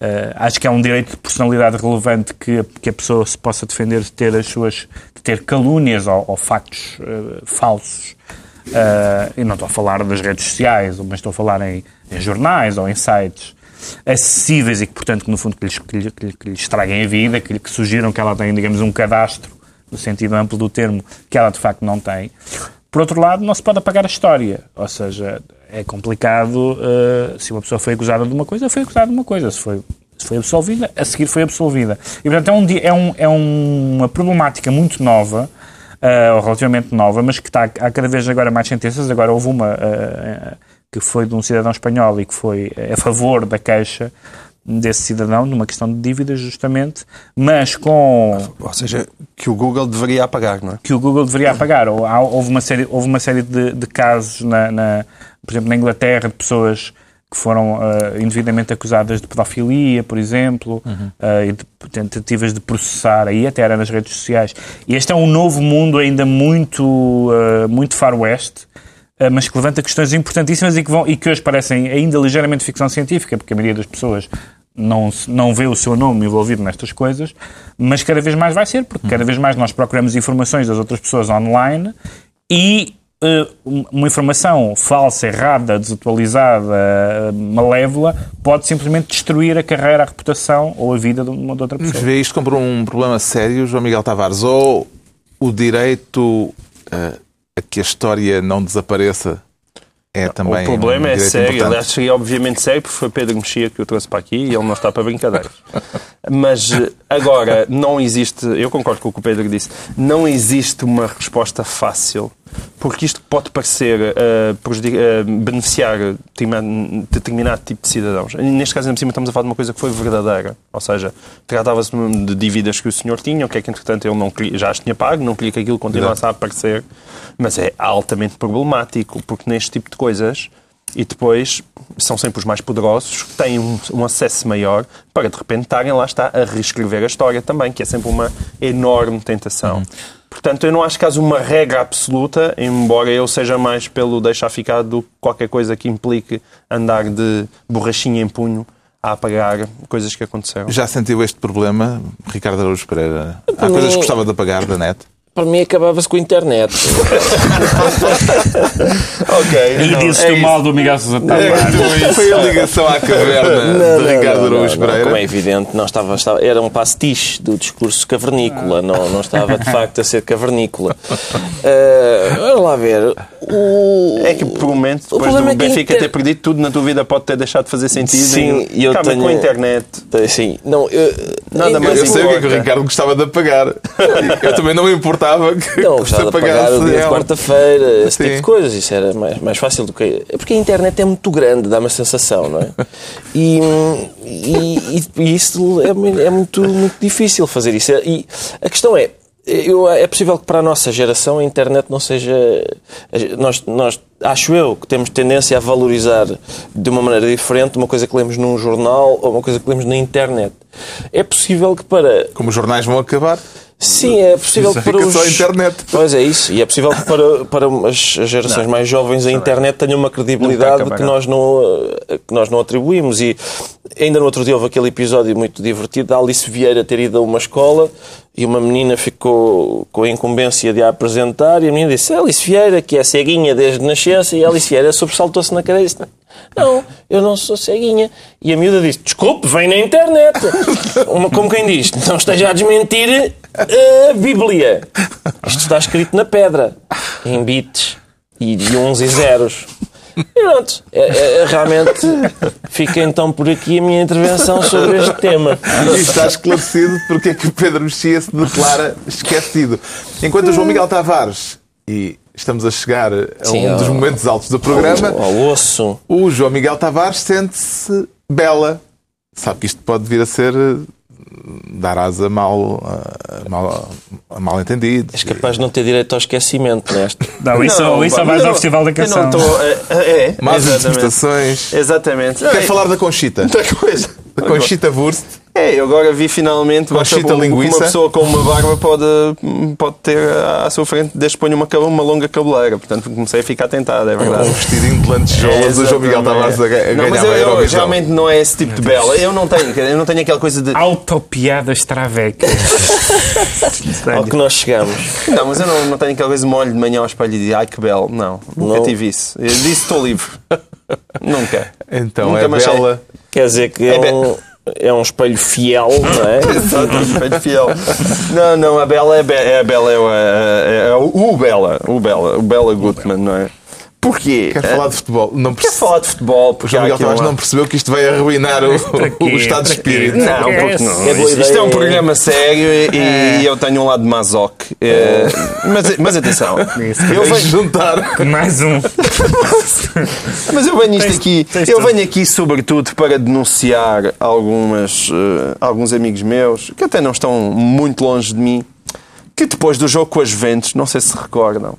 Ah, acho que é um direito de personalidade relevante que, a- que a pessoa se possa defender de ter as suas. de ter calúnias ou, ou factos ah, falsos. Ah, e não estou a falar das redes sociais, mas estou a falar em, em jornais ou em sites acessíveis e que, portanto, que no fundo que lhes, que lhe- que lhes estraguem a vida, que, que sugiram que ela tem, digamos, um cadastro, no sentido amplo do termo, que ela de facto não tem. Por outro lado, não se pode apagar a história. Ou seja, é complicado eh, se uma pessoa foi acusada de uma coisa, foi acusada de uma coisa. Se foi, se foi absolvida, a seguir foi absolvida. E, portanto, é, um, é, um, é uma problemática muito nova, ou relativamente nova, mas que está há cada vez agora mais sentenças. Agora houve uma eh, que foi de um cidadão espanhol e que foi a favor da queixa desse cidadão, numa questão de dívidas, justamente, mas com
Ou seja, que o Google deveria apagar, não é?
que o Google deveria apagar. Houve uma série, houve uma série de, de casos, na, na- por exemplo, na Inglaterra, de pessoas que foram ah, indevidamente acusadas de pedofilia, por exemplo, ah, e de tentativas de processar, aí até era nas redes sociais. E este é um novo mundo ainda muito, ah, muito far west, mas que levanta questões importantíssimas e que, vão, e que hoje parecem ainda ligeiramente ficção científica, porque a maioria das pessoas não, não vê o seu nome envolvido nestas coisas, mas cada vez mais vai ser, porque cada vez mais nós procuramos informações das outras pessoas online e eh, um- uma informação falsa, errada, desatualizada, eh, malévola, pode simplesmente destruir a carreira, a reputação ou a vida de uma de outra
Mas
pessoa.
vê isto como um problema sério, João Miguel Tavares, ou o direito eh, a que a história não desapareça é também
o problema
um
é sério. Aliás, seria obviamente sério, porque foi Pedro Mexia que o trouxe para aqui e ele não está para brincadeiras. Mas eh, agora, não existe, eu concordo com o que o Pedro disse, não existe uma resposta fácil, porque isto pode parecer prejudic- eh, beneficiar determin- determinado tipo de cidadãos. Neste caso, ainda por cima, estamos a falar de uma coisa que foi verdadeira. Ou seja, tratava-se de dívidas que o senhor tinha, o que é que, entretanto, ele não queria, já as tinha pago, não queria que aquilo continuasse a aparecer. Mas é altamente problemático, porque neste tipo de coisas e depois são sempre os mais poderosos que têm um, um acesso maior para de repente estarem lá está a reescrever a história também, que é sempre uma enorme tentação. Portanto, eu não acho que haja uma regra absoluta, embora eu seja mais pelo deixar ficar do que qualquer coisa que implique andar de borrachinha em punho a apagar coisas que aconteceram.
Já sentiu este problema, Ricardo Araújo Pereira? Há coisas que gostava de apagar da net?
Para mim acabava-se com a internet.
ok.
E disse-te o mal do Miguel Sousa Tavares.
Foi a ligação à caverna de Ricardo Araújo
não,
Pereira.
Como é evidente, não estava, estava- era um pastiche do discurso cavernícola, não, não estava de facto a ser cavernícola. Ah, vamos lá ver. O...
É que por um momento, depois do
problema é
Benfica
inter-
ter perdido tudo na tua vida, pode ter deixado de fazer sentido.
Sim, e eu
Acaba
tenho-
com a internet.
Sim, não, eu,
Nada
Eu,
mais
eu sei o que é que o. Ricardo gostava de apagar. Eu também não me importava que,
Não, gostava de pagar
apagasse
o dia de quarta-feira, esse
Sim.
tipo de coisas. Isso era mais, mais fácil do que. É porque a internet é muito grande, dá uma sensação, não é? E, e, e- e isso é, é muito, muito difícil fazer isso. E a questão é. Eu, é possível que para a nossa geração a internet não seja. Nós, nós, acho eu que temos tendência a valorizar de uma maneira diferente uma coisa que lemos num jornal ou uma coisa que lemos na internet. É possível que para
Como os jornais vão acabar,
Sim, é possível que para os...
só a internet.
Pois é isso. E é possível que para, para as gerações mais jovens a internet tenha uma credibilidade que nós, não, eh, que nós não atribuímos. E ainda no outro dia houve aquele episódio muito divertido da Alice Vieira ter ido a uma escola e uma menina ficou com a incumbência de a apresentar e a menina disse Alice Vieira, que é ceguinha desde nascença, e a Alice Vieira sobressaltou-se na cadeira e disse Não, eu não sou ceguinha. E a miúda disse, desculpe, vem na internet. Uma, como quem diz, não esteja a desmentir a Bíblia. Isto está escrito na pedra, em bits e de uns e zeros. E pronto, é, é, realmente fica então por aqui a minha intervenção sobre este tema.
E está esclarecido porque é que o Pedro Mexia se declara esquecido. Enquanto o João Miguel Tavares, e estamos a chegar a
Sim,
um dos
ao-
momentos altos do programa,
Ao, ao osso.
o João Miguel Tavares sente-se bela. Sabe que isto pode vir a ser eh, dar asa mal, a mal, mal entendidos.
És capaz de não ter direito ao esquecimento neste.
Não, isso,
Não,
isso vais
eu
ao Festival da
eu
Canção.
não estou. É, é,
Más
exatamente.
interpretações.
Exatamente.
Quer
É,
falar da Conchita?
Outra coisa.
Da Conchita Wurst.
É, eu agora vi finalmente basta um-
linguiça.
uma pessoa com uma barba pode, pode ter à sua frente desde que ponha uma, uma longa cabeleira. Portanto, comecei a ficar tentado, é
Um
verdade.
vestidinho de lantejoulas, o João Miguel Tavares a, a
não, mas
ganhar
eu,
a
eu
Eurovisão.
realmente não é esse tipo de bela. Eu não tenho, eu não tenho aquela coisa de.
Autopiadas travecas.
Ao que nós chegamos.
Não, mas eu não, não tenho aquela coisa de me olho de manhã ao espelho e digo, ai que belo. Não, nunca
Não.
tive isso. Eu disse estou livre. nunca.
Então
Nunca
é
achei-
bela.
Quer dizer que é,
É
um, é um espelho fiel, não é?
Exato, espelho fiel. Não, não, a Bela é, é a Bela, é, o- é, é o, o Bela, o Bela, o Bela Gutmann, não é? Porquê?
Quer falar de futebol? Não
Quer
perce-
falar de futebol?
O
Porque
João
há
Miguel Tavares não percebeu que isto vai arruinar o, o estado de espírito.
Não, porque
É
não.
É
Isto, isto é um programa sério e, e eu tenho um lado masoque. É, mas, mas atenção, eu venho,
juntar.
Mais um.
mas eu venho isto aqui,
tens
eu
tudo.
venho aqui sobretudo para denunciar algumas, eh, alguns amigos meus que até não estão muito longe de mim, que depois do jogo com as Juventus, não sei se recordam,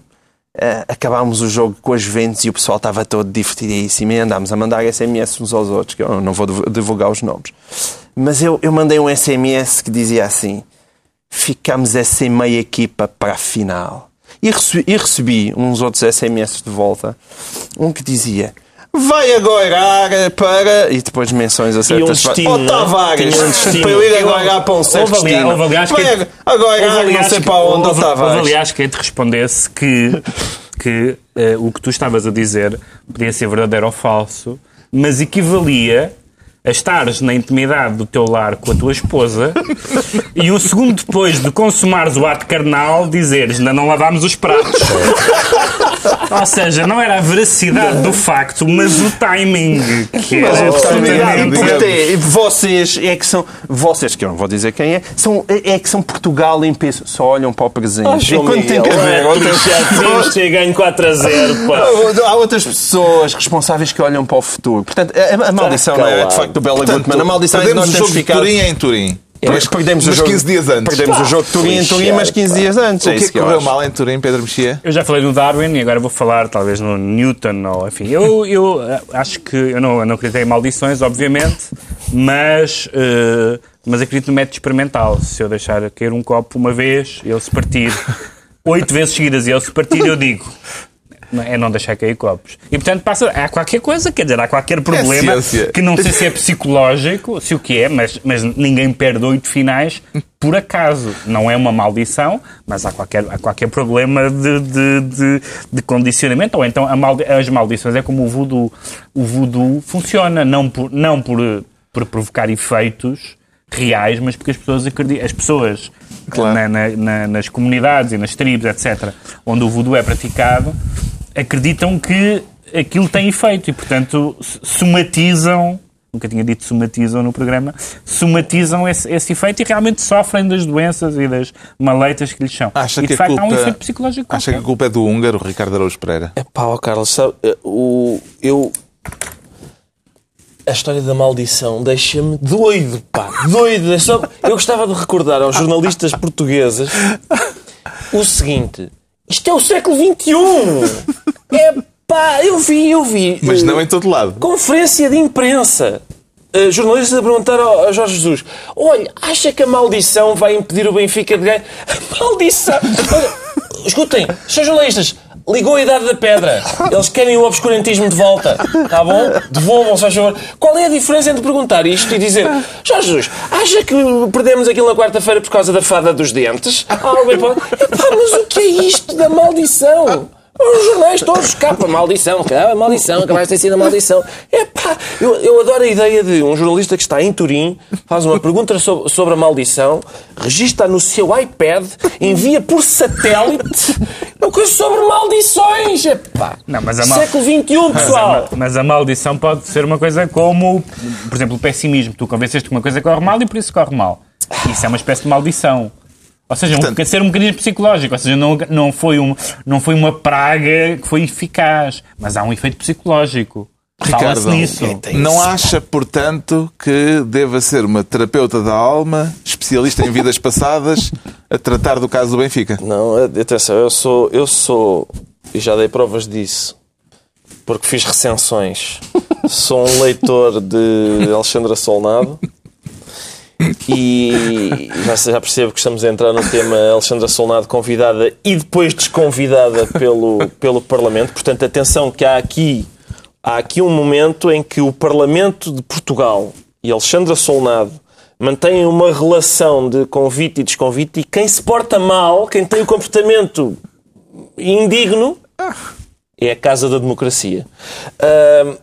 eh, acabámos o jogo com as Juventus e o pessoal estava todo divertidíssimo e andámos a mandar SMS uns aos outros, que eu não vou div- divulgar os nomes. Mas eu, eu mandei um SMS que dizia assim: ficamos a sem meia equipa para a final. E recebi, e recebi uns outros SMS de volta, um que dizia. Vai agora para. E depois menções a certas
destino,
Oh,
não é?
Tavares!
Um.
Para eu ir agora para um certo
Houve, aliás-
destino.
houve, aliás,
Vai
quem-
agora,
houve,
não
aliás,
sei para onde,
houve,
Tavares.
houve, aliás, quem te respondesse que, que eh, o que tu estavas a dizer podia ser verdadeiro ou falso, mas equivalia a estares na intimidade do teu lar com a tua esposa e um segundo depois de consumares o ato carnal dizeres ainda não lavámos os pratos. Ou seja, não era a veracidade do facto, mas o timing. Que
Mas
era
o timing é
absolutamente-
importante. Vocês é que são. Vocês, que eu não vou dizer quem é, são, é que são Portugal em peso. Só olham para o presente.
Ah, João
Enquanto tem que haver
é,
outras
ter ganho 4 a 0, pá.
Há outras pessoas responsáveis que olham para o futuro. Portanto, a, a maldição não é de facto do Bela
Portanto,
Gutmann. A maldição é de nós
o jogo de
ficado.
Turim em Turim.
Mas perdemos o
mas
jogo,
15 dias antes.
Perdemos o jogo de Turim em Turim, mas 15 dias antes.
O
é
que é que
que eu
correu mal em Turim, Pedro Mexia?
Eu já falei no Darwin e agora vou falar talvez no Newton ou enfim. Eu, eu eh, acho que eu não, eu não acreditei em maldições, obviamente, mas, eh, mas acredito no método experimental. Se eu deixar cair um copo uma vez, ele se partir oito vezes seguidas e ele se partir, eu digo. É não deixar cair copos. E portanto passa, há qualquer coisa, quer dizer, há qualquer problema
ciência.
que não sei se é psicológico, se o que é, mas, mas ninguém perde oito finais por acaso. Não é uma maldição, mas há qualquer, há qualquer problema de, de, de, de condicionamento. Ou então maldi as maldições é como o voodoo. O voodoo funciona não por, não por, por provocar efeitos reais, mas porque as pessoas acreditam. As pessoas
Claro.
na- na- na- nas comunidades e nas tribos, etc., onde o voodoo é praticado, acreditam que aquilo tem efeito e, portanto, somatizam. Nunca tinha dito somatizam no programa, somatizam esse, esse efeito e realmente sofrem das doenças e das maleitas que lhes são.
Acha
e de
que a
facto há um
culpa-
efeito psicológico.
Acha que a culpa é do húngaro, Ricardo Araújo Pereira?
É pá, Carlos, sabe, eh, o, eu. A história da maldição deixa-me doido, pá, doido. É só- eu gostava de recordar aos jornalistas portugueses o seguinte: isto é o século XXI! É pá, eu vi, eu vi.
Mas não em todo lado.
Conferência de imprensa. Uh, jornalistas a perguntar ao, ao Jorge Jesus: Olha, acha que a maldição vai impedir o Benfica de ganhar? A maldição! Olha, escutem, seus jornalistas, ligou a idade da pedra. Eles querem o obscurantismo de volta. Tá bom? Devolvam-se, faz favor. Qual é a diferença entre perguntar isto e dizer: Jorge Jesus, acha que perdemos aquilo na quarta-feira por causa da fada dos dentes? Ah. Epá, mas o que é isto da maldição? Os jornais todos, capa, maldição, capa, maldição, acabaste de ter sido a maldição. Epá, eu, eu adoro a ideia de um jornalista que está em Turim, faz uma pergunta sobre, sobre a maldição, registra no seu iPad, envia por satélite uma coisa sobre maldições. Epá,
Não, mas a mal-
século XXI, pessoal.
Mas a maldição pode ser uma coisa como, por exemplo, o pessimismo. Tu convenceste que uma coisa corre mal e por isso corre mal. Isso é uma espécie de maldição. Ou seja, um,
Portanto-
ser um mecanismo psicológico. Ou seja, não, não, foi um, não foi uma praga que foi eficaz. Mas há um efeito psicológico. Fala-se
Ricardo,
nisso.
não acha, portanto, que deva ser uma terapeuta da alma, especialista em vidas passadas, a tratar do caso do Benfica?
Não, atenção, eu sou, eu sou, e já dei provas disso, porque fiz recensões. Sou um leitor de Alexandra Solnado e já, já percebo que estamos a entrar no tema Alexandra Solnado convidada e depois desconvidada pelo, pelo Parlamento. Portanto, atenção que há aqui, há aqui um momento em que o Parlamento de Portugal e Alexandra Solnado mantêm uma relação de convite e desconvite e quem se porta mal, quem tem o comportamento indigno, é a Casa da Democracia. Ahm,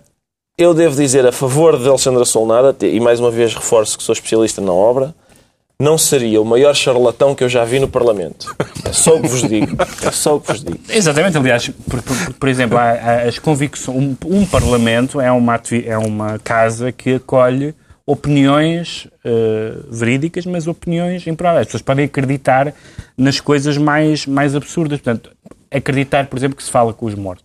eu devo dizer a favor de Alexandra Solnada, e mais uma vez reforço que sou especialista na obra, não seria o maior charlatão que eu já vi no Parlamento. É só o que vos digo. É só o que vos digo.
Exatamente, aliás, por, por- por exemplo, há, há as convicções. Um, um Parlamento é uma, é uma casa que acolhe opiniões eh, verídicas, mas opiniões improváveis. As pessoas podem acreditar nas coisas mais, mais absurdas. Portanto, acreditar, por exemplo, que se fala com os mortos.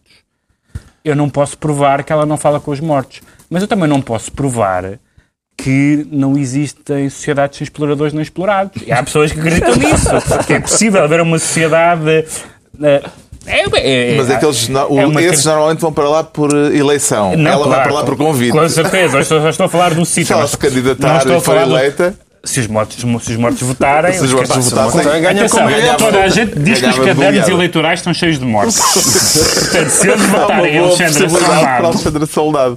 Eu não posso provar que ela não fala com os mortos. Mas eu também não posso provar que não existem sociedades sem exploradores nem explorados. E há pessoas que acreditam nisso. Que é possível haver uma sociedade. eh, é, é,
Mas é que eles, no- o-
é
esses normalmente vão para lá por eh, eleição.
Não,
Ela vai
claro,
para lá por convite.
Com certeza, eu estou, eu estou a falar do
Se
sítio.
ela
mas
se candidatar
estou a
e for
falar do-
eleita,
Se os mortos, se os mortos votarem,
Se os mortos
Pá,
votassem,
ganha
Atenção,
como ganhava-
toda a gente diz que os cadernos eleitorais estão cheios de mortos. Portanto, se eles votarem Alexandre Solnado,
Alexandra Soldado.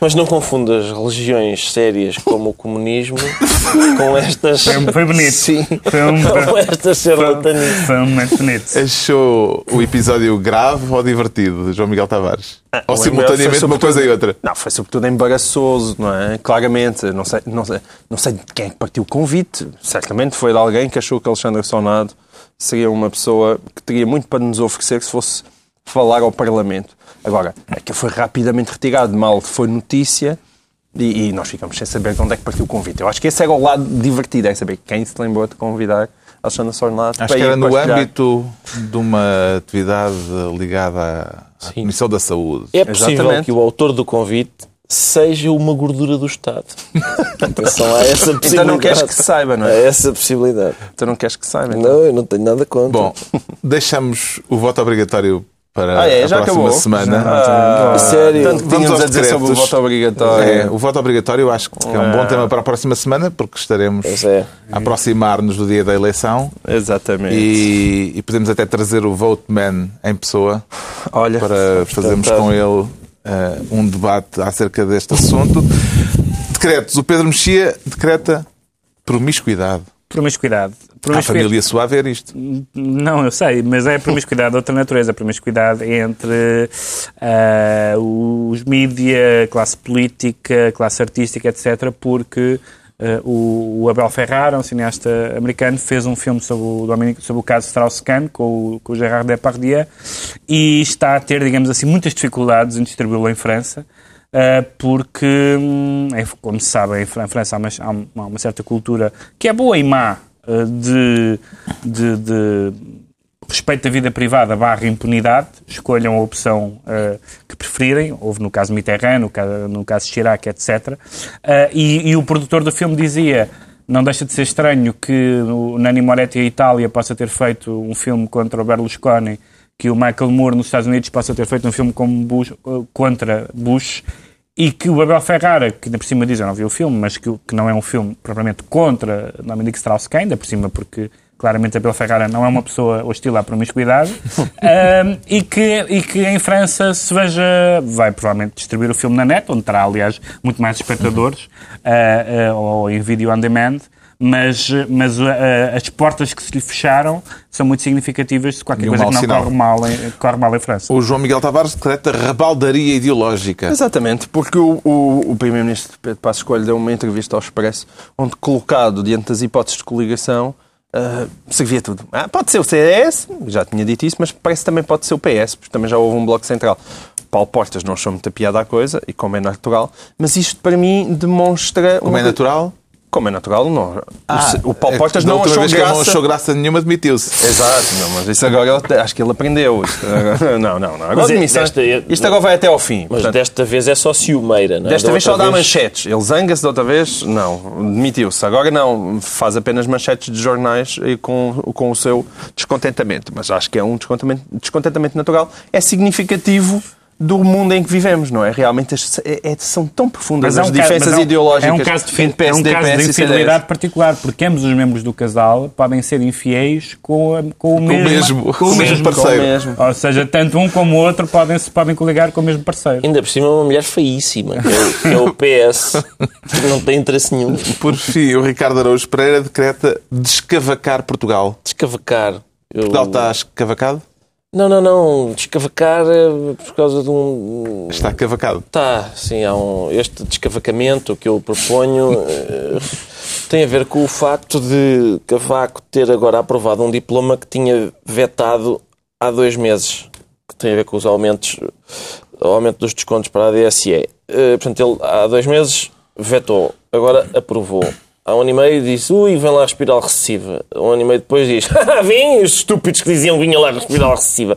Mas não confundas religiões sérias como o comunismo com estas.
foi, foi bonito.
Sim.
Foi um,
Com estas charlatanices.
foi um momento bonito.
Achou o episódio grave ou divertido, João Miguel Tavares? Ou
Ah, o
simultaneamente uma coisa e outra?
Não, foi sobretudo embaraçoso, não é? Claramente. Não sei, não sei, não sei de quem é que partiu o convite. Certamente foi de alguém que achou que Alexandre Sonado seria uma pessoa que teria muito para nos oferecer se fosse falar ao Parlamento. Agora, é que foi rapidamente retirado. Mal foi notícia e, e nós ficamos sem saber de onde é que partiu o convite. Eu acho que esse era o lado divertido, é saber quem se lembrou de convidar Alexandre Sonado
Acho
para
que era no âmbito de uma atividade ligada à, à Comissão da Saúde.
É possível
Exatamente.
que o autor do convite seja uma gordura do Estado. Atenção a essa possibilidade.
Então não queres que saiba, não
A
é?
essa possibilidade.
Tu não queres que saiba. então.
Não, eu não tenho nada contra.
Bom, deixamos o voto obrigatório para
Ah, é?
a próxima
acabou?
semana.
Ah,
sério?
Tanto que
Vamos
tínhamos a dizer sobre o
decretos.
voto obrigatório.
É, o voto obrigatório eu acho que é um bom tema para a próxima semana, porque estaremos
é.
a aproximar-nos do dia da eleição
Exatamente.
e, e podemos até trazer o Vote Man em pessoa
Olha,
para fazermos com ele eh, um debate acerca deste assunto. Decretos. O Pedro Mexia decreta promiscuidade.
Promiscuidade.
A família sua a ver isto.
Não, eu sei, mas é promiscuidade de outra natureza. Promiscuidade entre ah, os mídia, classe política, classe artística, etc. Porque ah, o, o Abel Ferrara, um cineasta americano, fez um filme sobre o, Dominic- sobre o caso Strauss-Kahn com, o- com o Gérard Depardieu e está a ter, digamos assim, muitas dificuldades em distribuí-lo em França. Uh, porque, hum, é, como se sabe, em Fran- França há uma, há uma- certa cultura que é boa e má uh, de, de- de respeito da vida privada barra impunidade. Escolham a opção uh, que preferirem. Houve no caso Mitterrand, no caso, no caso Chirac, etc. Uh, e, e o produtor do filme dizia não deixa de ser estranho que o Nanni Moretti, a Itália, possa ter feito um filme contra o Berlusconi que o Michael Moore nos Estados Unidos possa ter feito um filme como Bush, contra Bush e que o Abel Ferrara, que ainda por cima diz, eu não vi o filme, mas que, que não é um filme propriamente contra Dominique Strauss-Kahn, ainda por cima porque claramente Abel Ferrara não é uma pessoa hostil à promiscuidade, um, e, que, e que em França se veja, vai provavelmente distribuir o filme na net, onde terá aliás muito mais espectadores, uh, uh, ou em vídeo on demand, mas, mas uh, as portas que se lhe fecharam são muito significativas de qualquer
E um
coisa
mau
que não
sinal.
corre mal, em, corre mal em França.
O João Miguel Tavares decreta rebaldaria ideológica.
Exatamente, porque o, o, o Primeiro-Ministro Pedro Passos Coelho deu uma entrevista ao Expresso onde, colocado diante das hipóteses de coligação, ah, servia tudo. Ah, pode ser o CDS, já tinha dito isso, mas parece que também pode ser o PS, porque também já houve um bloco central. Paulo Portas não achou muita piada à coisa, e como é natural, mas isto para mim demonstra...
Como é natural?
Como é natural, não. o, o Paulo
É
Portas
que da
não achou
vez que ele não
graça...
achou graça nenhuma, demitiu-se.
Exato, não, mas isso agora acho que ele aprendeu. Isto agora- não, não, não. Agora
Mas é-
demissão-
desta-
isto agora vai até ao fim.
Mas
portanto-
desta vez é só ciumeira, não é?
Desta
Da
vez só dá
vez-
manchetes. Ele zanga-se da outra vez? Não. Demitiu-se. Agora não. Faz apenas manchetes de jornais e com, com o seu descontentamento. Mas acho que é um descontentamento, descontentamento natural. É significativo do mundo em que vivemos, não é? Realmente as- é- é- são tão profundas as
ca-
diferenças
mas é um-
ideológicas
é um caso de, fi-
entre
é um caso de
PS
infidelidade
CDS.
particular, porque ambos os membros do casal podem ser infiéis com, a- com o mesmo,
mesmo- com o mesmo parceiro.
Com o mesmo.
Ou seja, tanto um como o outro podem se podem coligar com o mesmo parceiro.
Ainda por cima é uma mulher feíssima, que é, o- que é o PS, que não tem interesse nenhum.
Por fim, o Ricardo Araújo Pereira decreta descavacar Portugal.
Descavacar. Eu-
Portugal está escavacado?
Não, não, não. Descavacar é por causa de um.
Está cavacado.
Tá, sim, há um, este descavacamento que eu proponho eh, tem a ver com o facto de Cavaco ter agora aprovado um diploma que tinha vetado há dois meses, que tem a ver com os aumentos, o aumento dos descontos para a DSE. Eh, portanto, ele há dois meses vetou, agora aprovou. Há um ano e meio disse, ui, vem lá a espiral recessiva. Um ano e meio depois diz, vem, os estúpidos que diziam vinha lá a espiral recessiva.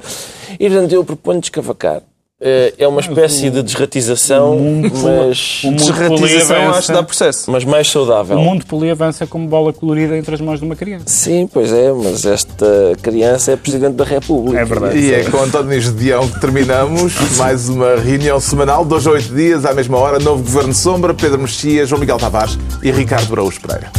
E portanto eu proponho descavacar. Eh, É uma espécie de desratização, mas,
Desratização acho que dá processo.
mas mais saudável.
O mundo poli avança como bola colorida entre as mãos de uma criança.
Sim, pois é, mas esta criança é Presidente da República.
É verdade.
E é com António Gedeão que terminamos mais uma reunião semanal, dois a oito dias, à mesma hora, novo Governo Sombra, Pedro Mexia, João Miguel Tavares e Ricardo Araújo Pereira.